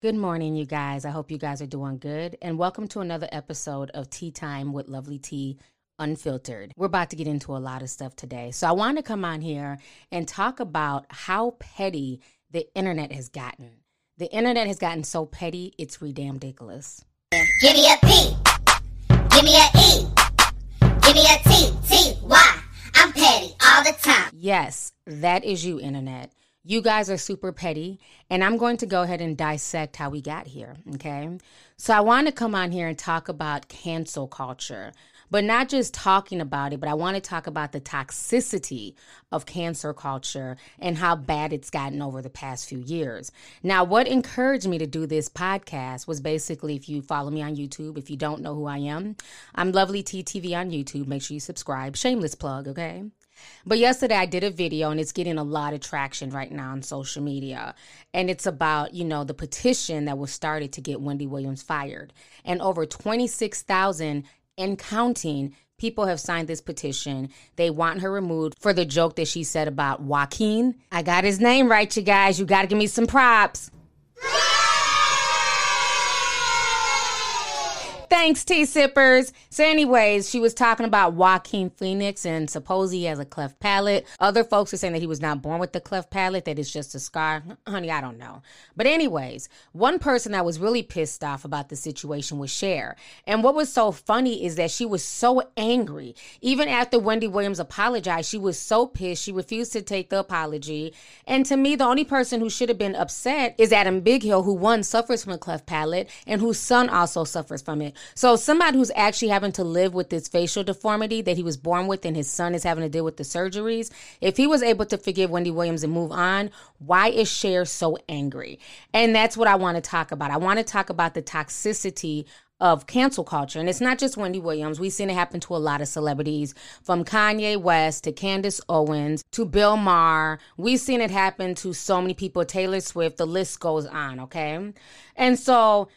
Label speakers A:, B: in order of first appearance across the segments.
A: Good morning, you guys. I hope you guys are doing good. And welcome to another episode of Tea Time with Lovely Tea Unfiltered. We're about to get into a lot of stuff today. So I want to come on here and talk about how petty the internet has gotten. The internet has gotten so petty, it's ridiculous.
B: Give me a P. Give me a E. Give me a T. T. Y. I'm petty all the time.
A: Yes, that is you, internet. You guys are super petty, and I'm going to go ahead and dissect how we got here, okay? So, I want to come on here and talk about cancel culture, but not just talking about it, but I want to talk about the toxicity of cancel culture and how bad it's gotten over the past few years. Now, what encouraged me to do this podcast was basically if you follow me on YouTube, if you don't know who I am, I'm Lovely TTV on YouTube. Make sure you subscribe. Shameless plug, okay? But yesterday I did a video and it's getting a lot of traction right now on social media. And it's about, you know, the petition that was started to get Wendy Williams fired. And over 26,000 and counting people have signed this petition. They want her removed for the joke that she said about Joaquin. I got his name right, you guys. You got to give me some props. Thanks, tea sippers. So, anyways, she was talking about Joaquin Phoenix and suppose he has a cleft palate. Other folks are saying that he was not born with the cleft palate, that it's just a scar. Honey, I don't know. But, anyways, one person that was really pissed off about the situation was Cher. And what was so funny is that she was so angry. Even after Wendy Williams apologized, she was so pissed. She refused to take the apology. And to me, the only person who should have been upset is Adam Bighill, who one suffers from a cleft palate and whose son also suffers from it. So somebody who's actually having to live with this facial deformity that he was born with and his son is having to deal with the surgeries, if he was able to forgive Wendy Williams and move on, why is Cher so angry? And that's what I want to talk about. I want to talk about the toxicity of cancel culture. And it's not just Wendy Williams. We've seen it happen to a lot of celebrities, from Kanye West to Candace Owens to Bill Maher. We've seen it happen to so many people, Taylor Swift, the list goes on, okay? And so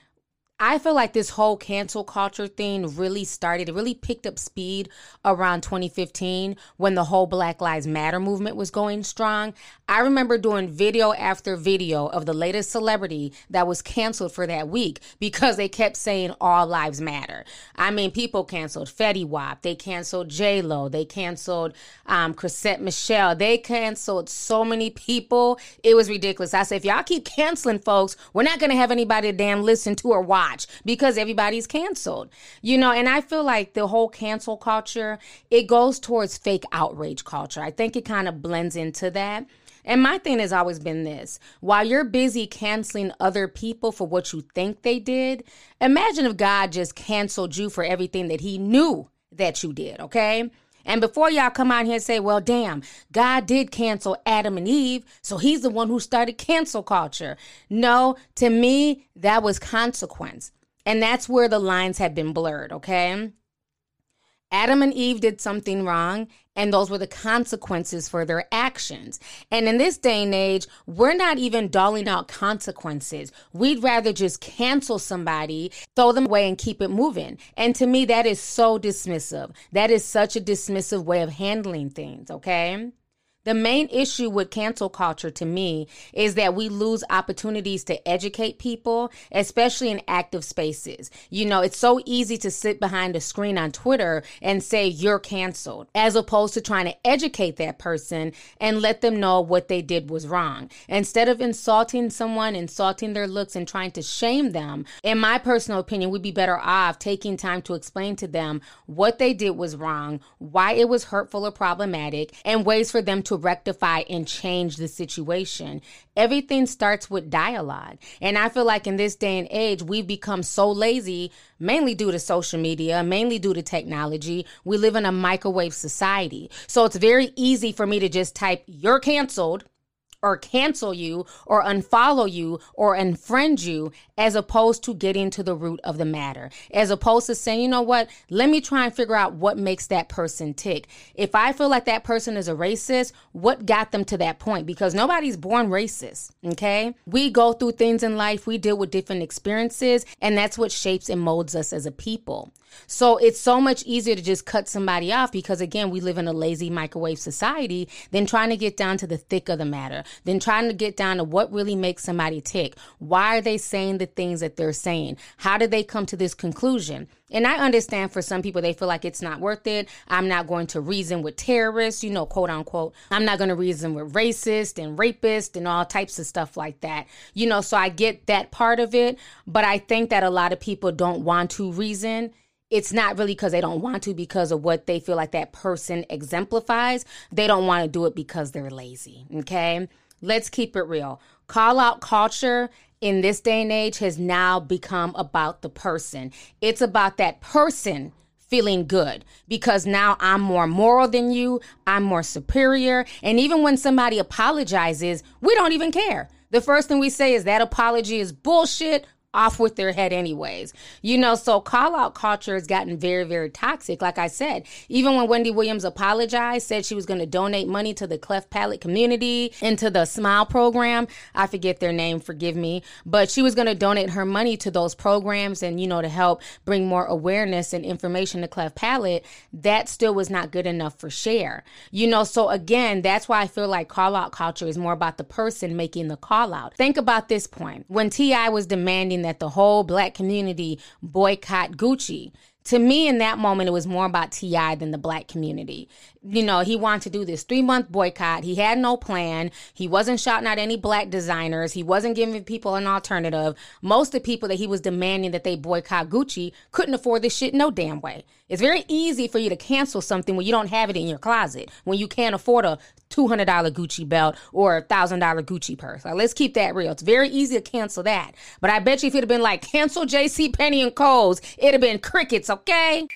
A: I feel like this whole cancel culture thing really started, it really picked up speed around 2015 when the whole Black Lives Matter movement was going strong. I remember doing video after video of the latest celebrity that was canceled for that week because they kept saying all lives matter. I mean, people canceled Fetty Wap, they canceled J Lo, they canceled um, Chrisette Michele, they canceled so many people. It was ridiculous. I said, if y'all keep canceling folks, we're not going to have anybody to damn listen to or watch watch because everybody's canceled. You know, and I feel like the whole cancel culture, it goes towards fake outrage culture. I think it kind of blends into that. And my thing has always been this while you're busy canceling other people for what you think they did, imagine if God just canceled you for everything that He knew that you did, okay? And before y'all come out here and say, well, damn, God did cancel Adam and Eve, so he's the one who started cancel culture. No, to me, that was consequence. And that's where the lines have been blurred, okay? Adam and Eve did something wrong, and those were the consequences for their actions. And in this day and age, we're not even doling out consequences. We'd rather just cancel somebody, throw them away, and keep it moving. And to me, that is so dismissive. That is such a dismissive way of handling things, okay? The main issue with cancel culture to me is that we lose opportunities to educate people, especially in active spaces. You know, it's so easy to sit behind a screen on Twitter and say you're canceled, as opposed to trying to educate that person and let them know what they did was wrong. Instead of insulting someone, insulting their looks, and trying to shame them, in my personal opinion, we'd be better off taking time to explain to them what they did was wrong, why it was hurtful or problematic, and ways for them to to rectify and change the situation. Everything starts with dialogue. And I feel like in this day and age, we've become so lazy, mainly due to social media, mainly due to technology. We live in a microwave society. So it's very easy for me to just type, you're canceled or cancel you or unfollow you or unfriend you as opposed to getting to the root of the matter. As opposed to saying, you know what, let me try and figure out what makes that person tick. If I feel like that person is a racist, what got them to that point? Because nobody's born racist, okay? We go through things in life, we deal with different experiences, and that's what shapes and molds us as a people. So it's so much easier to just cut somebody off because again, we live in a lazy microwave society than trying to get down to the thick of the matter, than trying to get down to what really makes somebody tick. Why are they saying the things that they're saying? How did they come to this conclusion? And I understand for some people, they feel like it's not worth it. I'm not going to reason with terrorists, you know, quote unquote. I'm not going to reason with racists and rapists and all types of stuff like that. You know, so I get that part of it. But I think that a lot of people don't want to reason it's not really because they don't want to because of what they feel like that person exemplifies. They don't want to do it because they're lazy. Okay. Let's keep it real. Call out culture in this day and age has now become about the person. It's about that person feeling good because now I'm more moral than you, I'm more superior. And even when somebody apologizes, we don't even care. The first thing we say is that apology is bullshit off with their head anyways. You know, so call out culture has gotten very, very toxic. Like I said, even when Wendy Williams apologized, said she was going to donate money to the cleft palate community into the Smile program. I forget their name, forgive me, but she was going to donate her money to those programs and, you know, to help bring more awareness and information to cleft palate. That still was not good enough for Cher. You know, so again, that's why I feel like call out culture is more about the person making the call out. Think about this point. When T.I. was demanding that the whole black community boycott Gucci. To me, in that moment, it was more about T.I. than the black community you know, he wanted to do this three month boycott. He had no plan. He wasn't shouting out any black designers. He wasn't giving people an alternative. Most of the people that he was demanding that they boycott Gucci couldn't afford this shit no damn way. It's very easy for you to cancel something when you don't have it in your closet, when you can't afford a $200 Gucci belt or a $1,000 Gucci purse. Like, let's keep that real. It's very easy to cancel that. But I bet you if it had been like cancel JC Penney and Kohl's, it'd have been crickets, okay?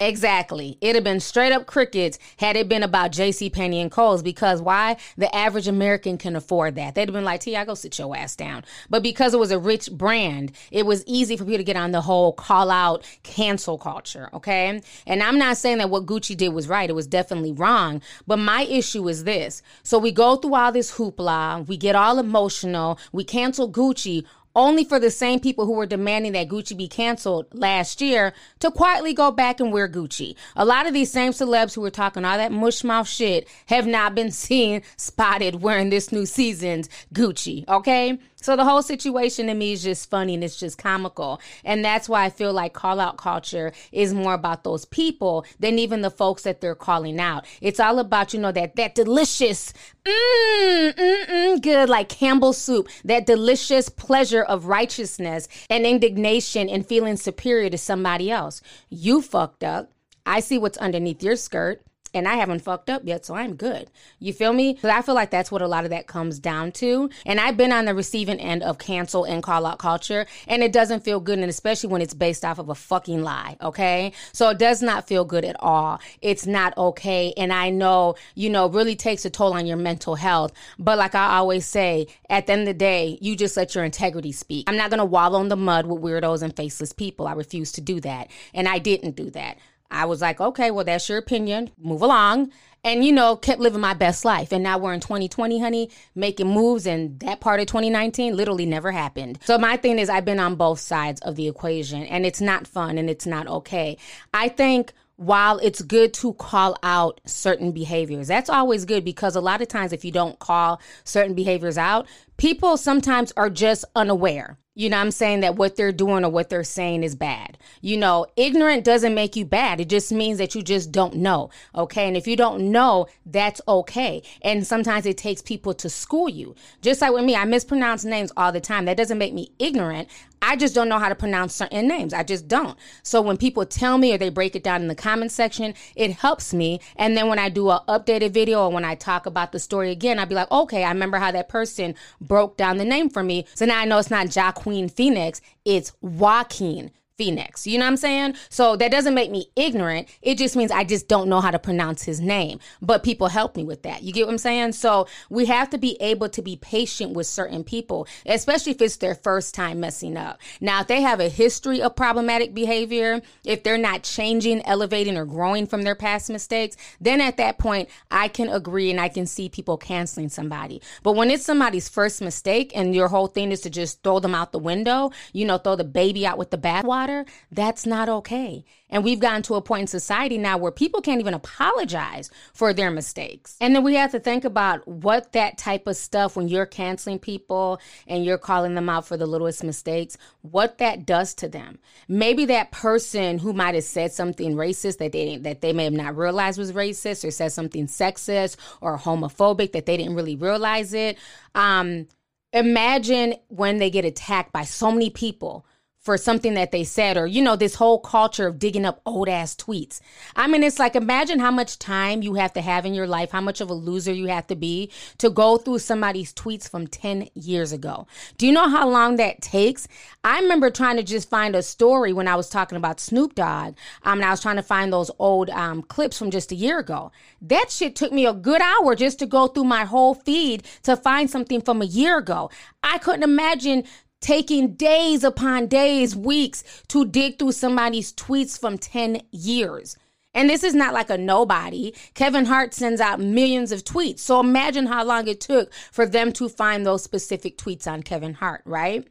A: Exactly. It'd have been straight up crickets had it been about J.C. Penney and Kohl's because why? The average American can afford that. They'd have been like, T, I go sit your ass down. But because it was a rich brand, it was easy for people to get on the whole call out cancel culture. Okay. And I'm not saying that what Gucci did was right. It was definitely wrong. But my issue is this. So we go through all this hoopla, we get all emotional, we cancel Gucci only for the same people who were demanding that Gucci be canceled last year to quietly go back and wear Gucci. A lot of these same celebs who were talking all that mushmouth shit have not been seen spotted wearing this new season's Gucci, okay? So the whole situation to me is just funny and it's just comical. And that's why I feel like call out culture is more about those people than even the folks that they're calling out. It's all about, you know, that that delicious, mmm, mm, mm, good, like Campbell soup, that delicious pleasure of righteousness and indignation and feeling superior to somebody else. You fucked up. I see what's underneath your skirt and I haven't fucked up yet, so I'm good. You feel me? But I feel like that's what a lot of that comes down to. And I've been on the receiving end of cancel and call out culture, and it doesn't feel good, and especially when it's based off of a fucking lie, okay? So it does not feel good at all. It's not okay. And I know, you know, really takes a toll on your mental health. But like I always say, at the end of the day, you just let your integrity speak. I'm not gonna wallow in the mud with weirdos and faceless people. I refuse to do that. And I didn't do that. I was like, okay, well, that's your opinion. Move along. And, you know, kept living my best life. And now we're in 2020, honey, making moves. And that part of 2019 literally never happened. So my thing is, I've been on both sides of the equation and it's not fun and it's not okay. I think while it's good to call out certain behaviors, that's always good because a lot of times if you don't call certain behaviors out, people sometimes are just unaware. You know I'm saying? That what they're doing or what they're saying is bad. You know, ignorant doesn't make you bad. It just means that you just don't know. Okay. And if you don't know, that's okay. And sometimes it takes people to school you. Just like with me, I mispronounce names all the time. That doesn't make me ignorant. I just don't know how to pronounce certain names. I just don't. So when people tell me or they break it down in the comment section, it helps me. And then when I do an updated video or when I talk about the story again, I'll be like, okay, I remember how that person broke down the name for me. So now I know it's not Joaquin Phoenix, it's Joaquin Phoenix. You know what I'm saying? So that doesn't make me ignorant. It just means I just don't know how to pronounce his name. But people help me with that. You get what I'm saying? So we have to be able to be patient with certain people, especially if it's their first time messing up. Now, if they have a history of problematic behavior, if they're not changing, elevating, or growing from their past mistakes, then at that point, I can agree and I can see people canceling somebody. But when it's somebody's first mistake and your whole thing is to just throw them out the window, you know, throw the baby out with the bathwater that's not okay. And we've gotten to a point in society now where people can't even apologize for their mistakes. And then we have to think about what that type of stuff, when you're canceling people and you're calling them out for the littlest mistakes, what that does to them. Maybe that person who might have said something racist that they that they may have not realized was racist or said something sexist or homophobic that they didn't really realize it. Um, imagine when they get attacked by so many people for something that they said or you know this whole culture of digging up old ass tweets. I mean it's like imagine how much time you have to have in your life how much of a loser you have to be to go through somebody's tweets from 10 years ago. Do you know how long that takes? I remember trying to just find a story when i was talking about snoop dogg um, and i was trying to find those old um, clips from just a year ago. That shit took me a good hour just to go through my whole feed to find something from a year ago. I couldn't imagine taking days upon days, weeks to dig through somebody's tweets from 10 years. And this is not like a nobody. Kevin Hart sends out millions of tweets. So imagine how long it took for them to find those specific tweets on Kevin Hart, right?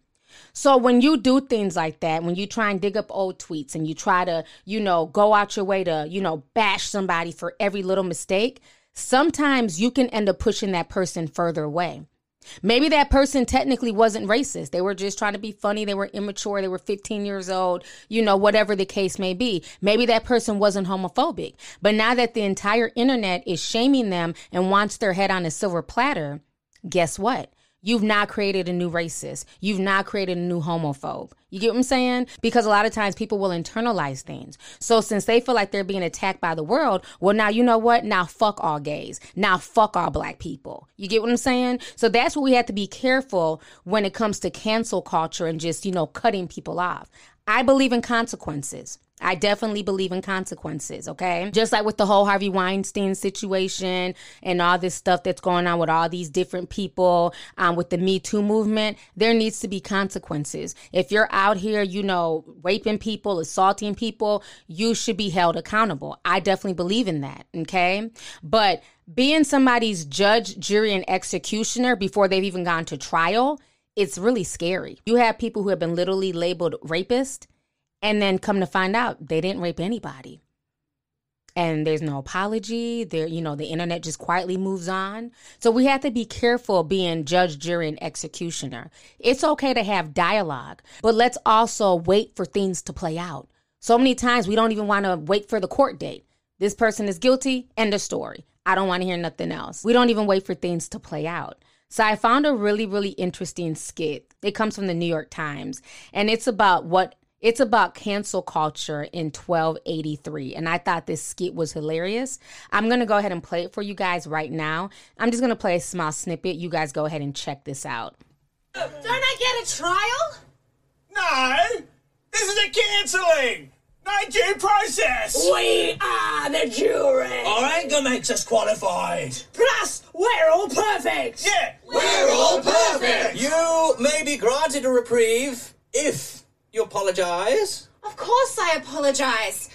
A: So when you do things like that, when you try and dig up old tweets and you try to, you know, go out your way to, you know, bash somebody for every little mistake, sometimes you can end up pushing that person further away. Maybe that person technically wasn't racist. They were just trying to be funny. They were immature. They were 15 years old, you know, whatever the case may be. Maybe that person wasn't homophobic. But now that the entire internet is shaming them and wants their head on a silver platter, guess what? You've now created a new racist. You've now created a new homophobe. You get what I'm saying? Because a lot of times people will internalize things. So since they feel like they're being attacked by the world, well, now you know what? Now fuck all gays. Now fuck all black people. You get what I'm saying? So that's what we have to be careful when it comes to cancel culture and just, you know, cutting people off. I believe in consequences. I definitely believe in consequences, okay? Just like with the whole Harvey Weinstein situation and all this stuff that's going on with all these different people um, with the Me Too movement, there needs to be consequences. If you're out here, you know, raping people, assaulting people, you should be held accountable. I definitely believe in that, okay? But being somebody's judge, jury, and executioner before they've even gone to trial, it's really scary. You have people who have been literally labeled rapist and then come to find out they didn't rape anybody. And there's no apology. There, you know, the internet just quietly moves on. So we have to be careful being judge, jury, and executioner. It's okay to have dialogue, but let's also wait for things to play out. So many times we don't even want to wait for the court date. This person is guilty, end of story. I don't want to hear nothing else. We don't even wait for things to play out. So I found a really, really interesting skit. It comes from the New York Times, and it's about what it's about cancel culture in 1283. And I thought this skit was hilarious. I'm going to go ahead and play it for you guys right now. I'm just going to play a small snippet. You guys go ahead and check this out.
C: Don't I get a trial?
D: No! This is a cancelling! No due process!
C: We are the jury.
D: Our anger makes us qualified!
C: Plus, we're all perfect.
D: Yeah!
E: We're all perfect!
F: You may be granted a reprieve if you apologize.
G: Of course I apologize.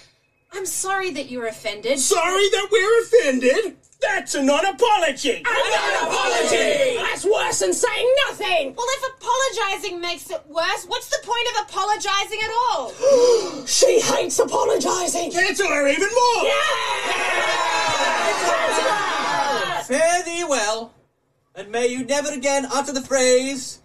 G: I'm sorry that you were offended.
D: Sorry that we're offended? That's a non-apology!
C: A non-apology! That's worse than saying nothing.
G: Well, if apologizing makes it worse, what's the point of apologizing at all?
C: She hates apologizing.
D: Cancel her even more!
F: Fare thee well, and may you never again utter the phrase,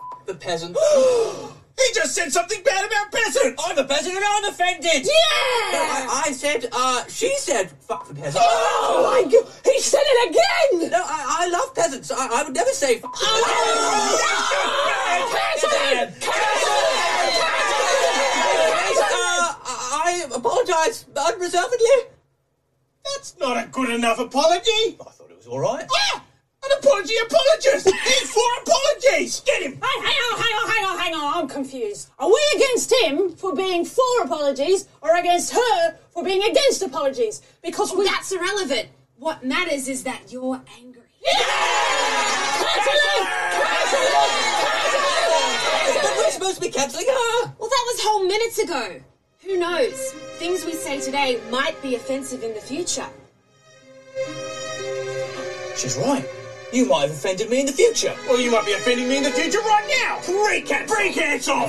F: "F- the peasant.
D: He just said something bad about peasants!
F: I'm a peasant and I'm offended!
C: Yeah!
F: No, I, I said, uh, she said, fuck the peasant.
C: Oh my god, he said it again!
F: No, I, I love peasants. I, I would never say fuck the
C: Oh, Cancel him! Cancel him!
F: peasant. Uh, I, apologise unreservedly.
D: That's not a good enough apology!
F: I thought it was alright.
D: Yeah! An apology apologist! He's for apologies! Get him!
C: Hey, hang on, hang on, hang on, hang on. I'm confused. Are we against him for being for apologies or against her for being against apologies? Because oh, we.
G: That's irrelevant. What matters is that you're angry.
F: But we're supposed to be cancelling her.
G: Well, that was whole minutes ago. Who knows? Things we say today might be offensive in the future.
F: She's right. You might have offended me in the future.
D: Well, you might be offending me in the future right now. Pre-can, break cancel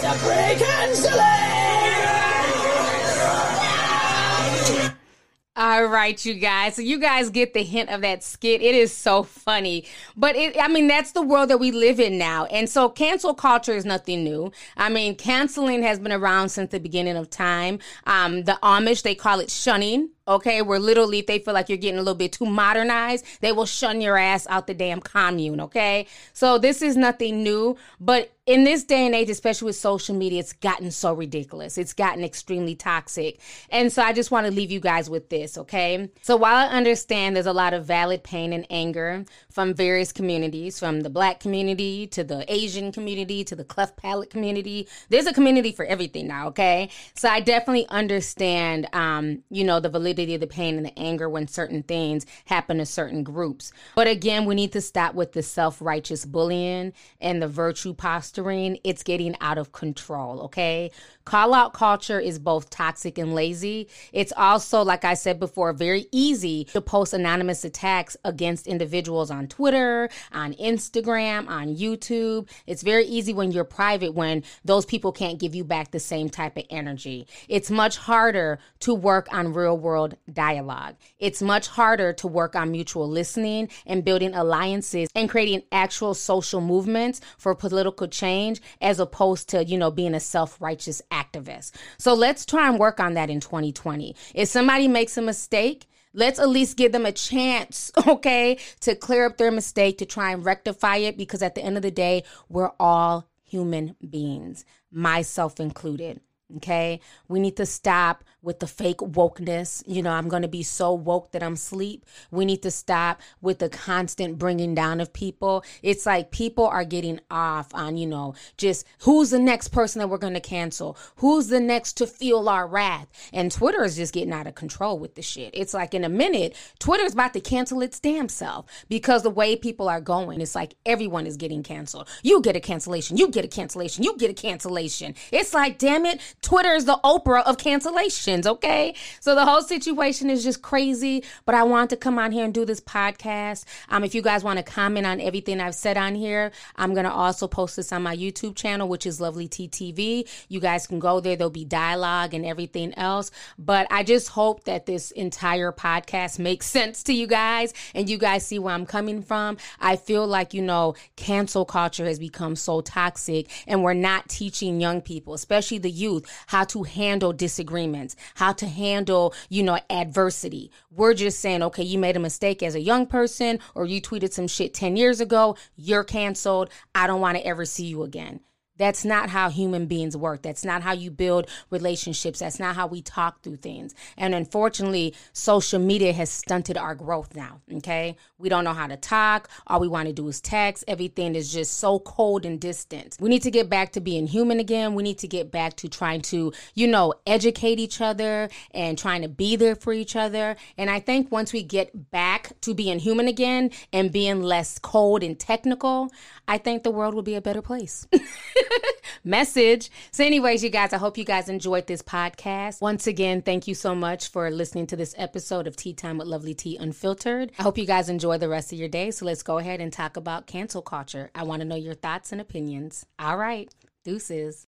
A: All right, you guys. So you guys get the hint of that skit. It is so funny. But it I mean, that's the world that we live in now. And so cancel culture is nothing new. I mean, canceling has been around since the beginning of time. Um, the Amish, they call it shunning. Okay, where literally if they feel like you're getting a little bit too modernized, they will shun your ass out the damn commune. Okay, so this is nothing new, but in this day and age, especially with social media, it's gotten so ridiculous. It's gotten extremely toxic. And so I just want to leave you guys with this, okay? So while I understand there's a lot of valid pain and anger from various communities, from the black community to the Asian community to the cleft palate community, there's a community for everything now, okay? So I definitely understand, um, you know, the validity of the pain and the anger when certain things happen to certain groups. But again, we need to stop with the self righteous bullying and the virtue posturing. It's getting out of control, okay? Call out culture is both toxic and lazy. It's also, like I said before, very easy to post anonymous attacks against individuals on Twitter, on Instagram, on YouTube. It's very easy when you're private when those people can't give you back the same type of energy. It's much harder to work on real world dialogue. It's much harder to work on mutual listening and building alliances and creating actual social movements for political change as opposed to, you know, being a self righteous activist. So let's try and work on that in 2020. If somebody makes a mistake, Let's at least give them a chance, okay, to clear up their mistake, to try and rectify it, because at the end of the day, we're all human beings, myself included. Okay. We need to stop with the fake wokeness. You know, I'm going to be so woke that I'm sleep. We need to stop with the constant bringing down of people. It's like people are getting off on, you know, just who's the next person that we're going to cancel? Who's the next to feel our wrath? And Twitter is just getting out of control with the shit. It's like in a minute, Twitter's about to cancel its damn self because the way people are going, it's like everyone is getting canceled. You get a cancellation. You get a cancellation. You get a cancellation. It's like, damn it, Twitter is the Oprah of cancellations, okay? So the whole situation is just crazy, but I want to come on here and do this podcast. Um, if you guys want to comment on everything I've said on here, I'm going to also post this on my YouTube channel, which is Lovely TTV. You guys can go there. There'll be dialogue and everything else. But I just hope that this entire podcast makes sense to you guys and you guys see where I'm coming from. I feel like, you know, cancel culture has become so toxic and we're not teaching young people, especially the youth, how to handle disagreements, how to handle, you know, adversity. We're just saying, okay, you made a mistake as a young person or you tweeted some shit 10 years ago, you're canceled. I don't want to ever see you again. That's not how human beings work. That's not how you build relationships. That's not how we talk through things. And unfortunately, social media has stunted our growth now. Okay. We don't know how to talk. All we want to do is text. Everything is just so cold and distant. We need to get back to being human again. We need to get back to trying to, you know, educate each other and trying to be there for each other. And I think once we get back to being human again and being less cold and technical, I think the world will be a better place. Message. So, anyways, you guys, I hope you guys enjoyed this podcast. Once again, thank you so much for listening to this episode of Tea Time with Lovely Tea Unfiltered. I hope you guys enjoy the rest of your day. So, let's go ahead and talk about cancel culture. I want to know your thoughts and opinions. All right, deuces.